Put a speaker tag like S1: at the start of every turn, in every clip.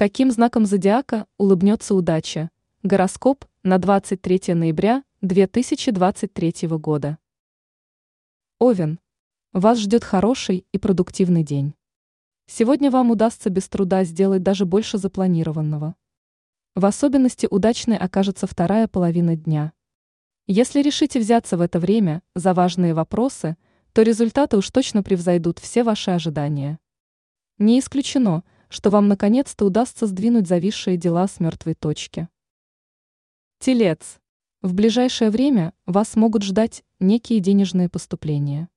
S1: Каким знаком зодиака улыбнется удача? Гороскоп на 23 ноября 2023 года. Овен. Вас ждет хороший и продуктивный день. Сегодня вам удастся без труда сделать даже больше запланированного. В особенности удачной окажется вторая половина дня. Если решите взяться в это время за важные вопросы, то результаты уж точно превзойдут все ваши ожидания. Не исключено – что вам наконец-то удастся сдвинуть зависшие дела с мертвой точки. Телец. В ближайшее время вас могут ждать некие денежные поступления.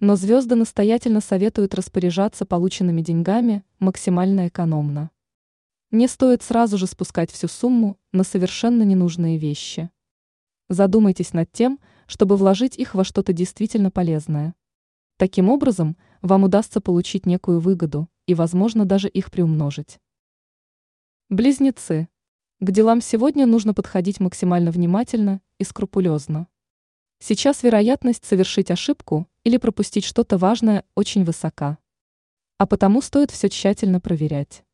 S1: Но звезды настоятельно советуют распоряжаться полученными деньгами максимально экономно. Не стоит сразу же спускать всю сумму на совершенно ненужные вещи. Задумайтесь над тем, чтобы вложить их во что-то действительно полезное. Таким образом, вам удастся получить некую выгоду, и, возможно, даже их приумножить. Близнецы. К делам сегодня нужно подходить максимально внимательно и скрупулезно. Сейчас вероятность совершить ошибку или пропустить что-то важное очень высока. А потому стоит все тщательно проверять.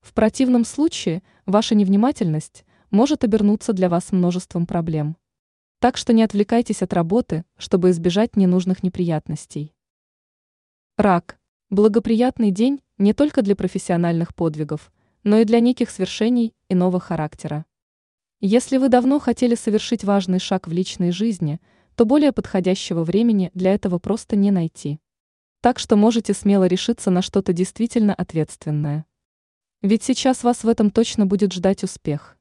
S1: В противном случае ваша невнимательность может обернуться для вас множеством проблем. Так что не отвлекайтесь от работы, чтобы избежать ненужных неприятностей. Рак. Благоприятный день не только для профессиональных подвигов, но и для неких свершений иного характера. Если вы давно хотели совершить важный шаг в личной жизни, то более подходящего времени для этого просто не найти. Так что можете смело решиться на что-то действительно ответственное. Ведь сейчас вас в этом точно будет ждать успех.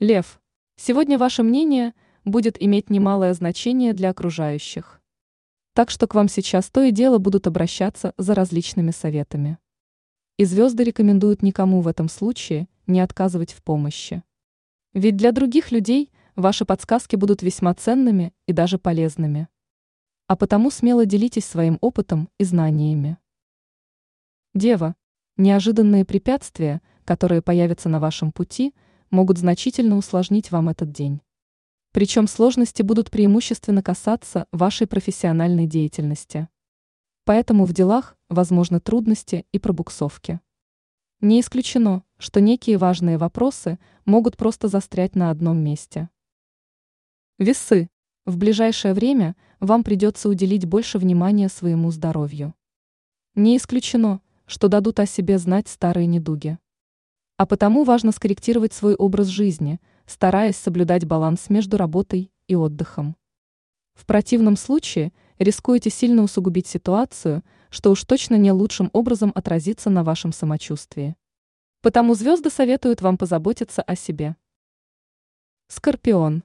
S1: Лев. Сегодня ваше мнение будет иметь немалое значение для окружающих так что к вам сейчас то и дело будут обращаться за различными советами. И звезды рекомендуют никому в этом случае не отказывать в помощи. Ведь для других людей ваши подсказки будут весьма ценными и даже полезными. А потому смело делитесь своим опытом и знаниями. Дева, неожиданные препятствия, которые появятся на вашем пути, могут значительно усложнить вам этот день. Причем сложности будут преимущественно касаться вашей профессиональной деятельности. Поэтому в делах возможны трудности и пробуксовки. Не исключено, что некие важные вопросы могут просто застрять на одном месте. Весы. В ближайшее время вам придется уделить больше внимания своему здоровью. Не исключено, что дадут о себе знать старые недуги. А потому важно скорректировать свой образ жизни – стараясь соблюдать баланс между работой и отдыхом. В противном случае рискуете сильно усугубить ситуацию, что уж точно не лучшим образом отразится на вашем самочувствии. Потому звезды советуют вам позаботиться о себе. Скорпион.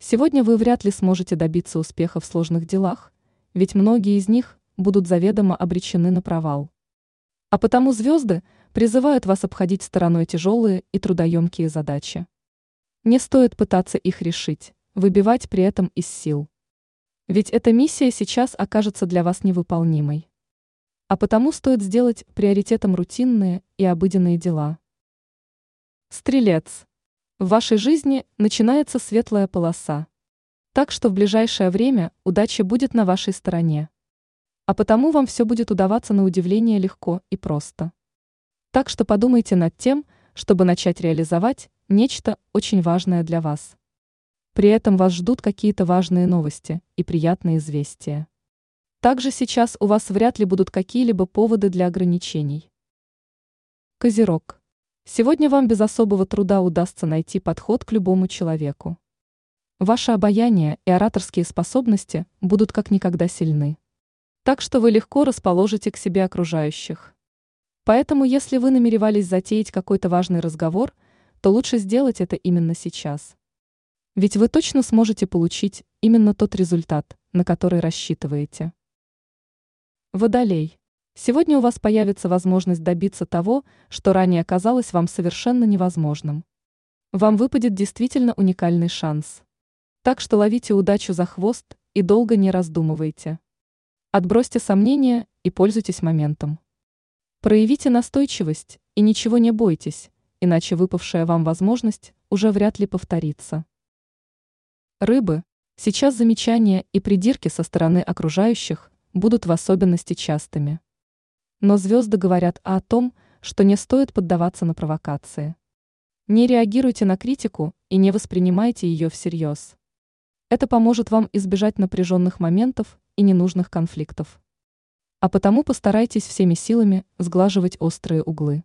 S1: Сегодня вы вряд ли сможете добиться успеха в сложных делах, ведь многие из них будут заведомо обречены на провал. А потому звезды призывают вас обходить стороной тяжелые и трудоемкие задачи. Не стоит пытаться их решить, выбивать при этом из сил. Ведь эта миссия сейчас окажется для вас невыполнимой. А потому стоит сделать приоритетом рутинные и обыденные дела. Стрелец. В вашей жизни начинается светлая полоса. Так что в ближайшее время удача будет на вашей стороне. А потому вам все будет удаваться на удивление легко и просто. Так что подумайте над тем, чтобы начать реализовать нечто очень важное для вас. При этом вас ждут какие-то важные новости и приятные известия. Также сейчас у вас вряд ли будут какие-либо поводы для ограничений. Козерог. Сегодня вам без особого труда удастся найти подход к любому человеку. Ваше обаяние и ораторские способности будут как никогда сильны. Так что вы легко расположите к себе окружающих. Поэтому, если вы намеревались затеять какой-то важный разговор, то лучше сделать это именно сейчас. Ведь вы точно сможете получить именно тот результат, на который рассчитываете. Водолей. Сегодня у вас появится возможность добиться того, что ранее казалось вам совершенно невозможным. Вам выпадет действительно уникальный шанс. Так что ловите удачу за хвост и долго не раздумывайте. Отбросьте сомнения и пользуйтесь моментом. Проявите настойчивость и ничего не бойтесь, иначе выпавшая вам возможность уже вряд ли повторится. Рыбы. Сейчас замечания и придирки со стороны окружающих будут в особенности частыми. Но звезды говорят о том, что не стоит поддаваться на провокации. Не реагируйте на критику и не воспринимайте ее всерьез. Это поможет вам избежать напряженных моментов и ненужных конфликтов. А потому постарайтесь всеми силами сглаживать острые углы.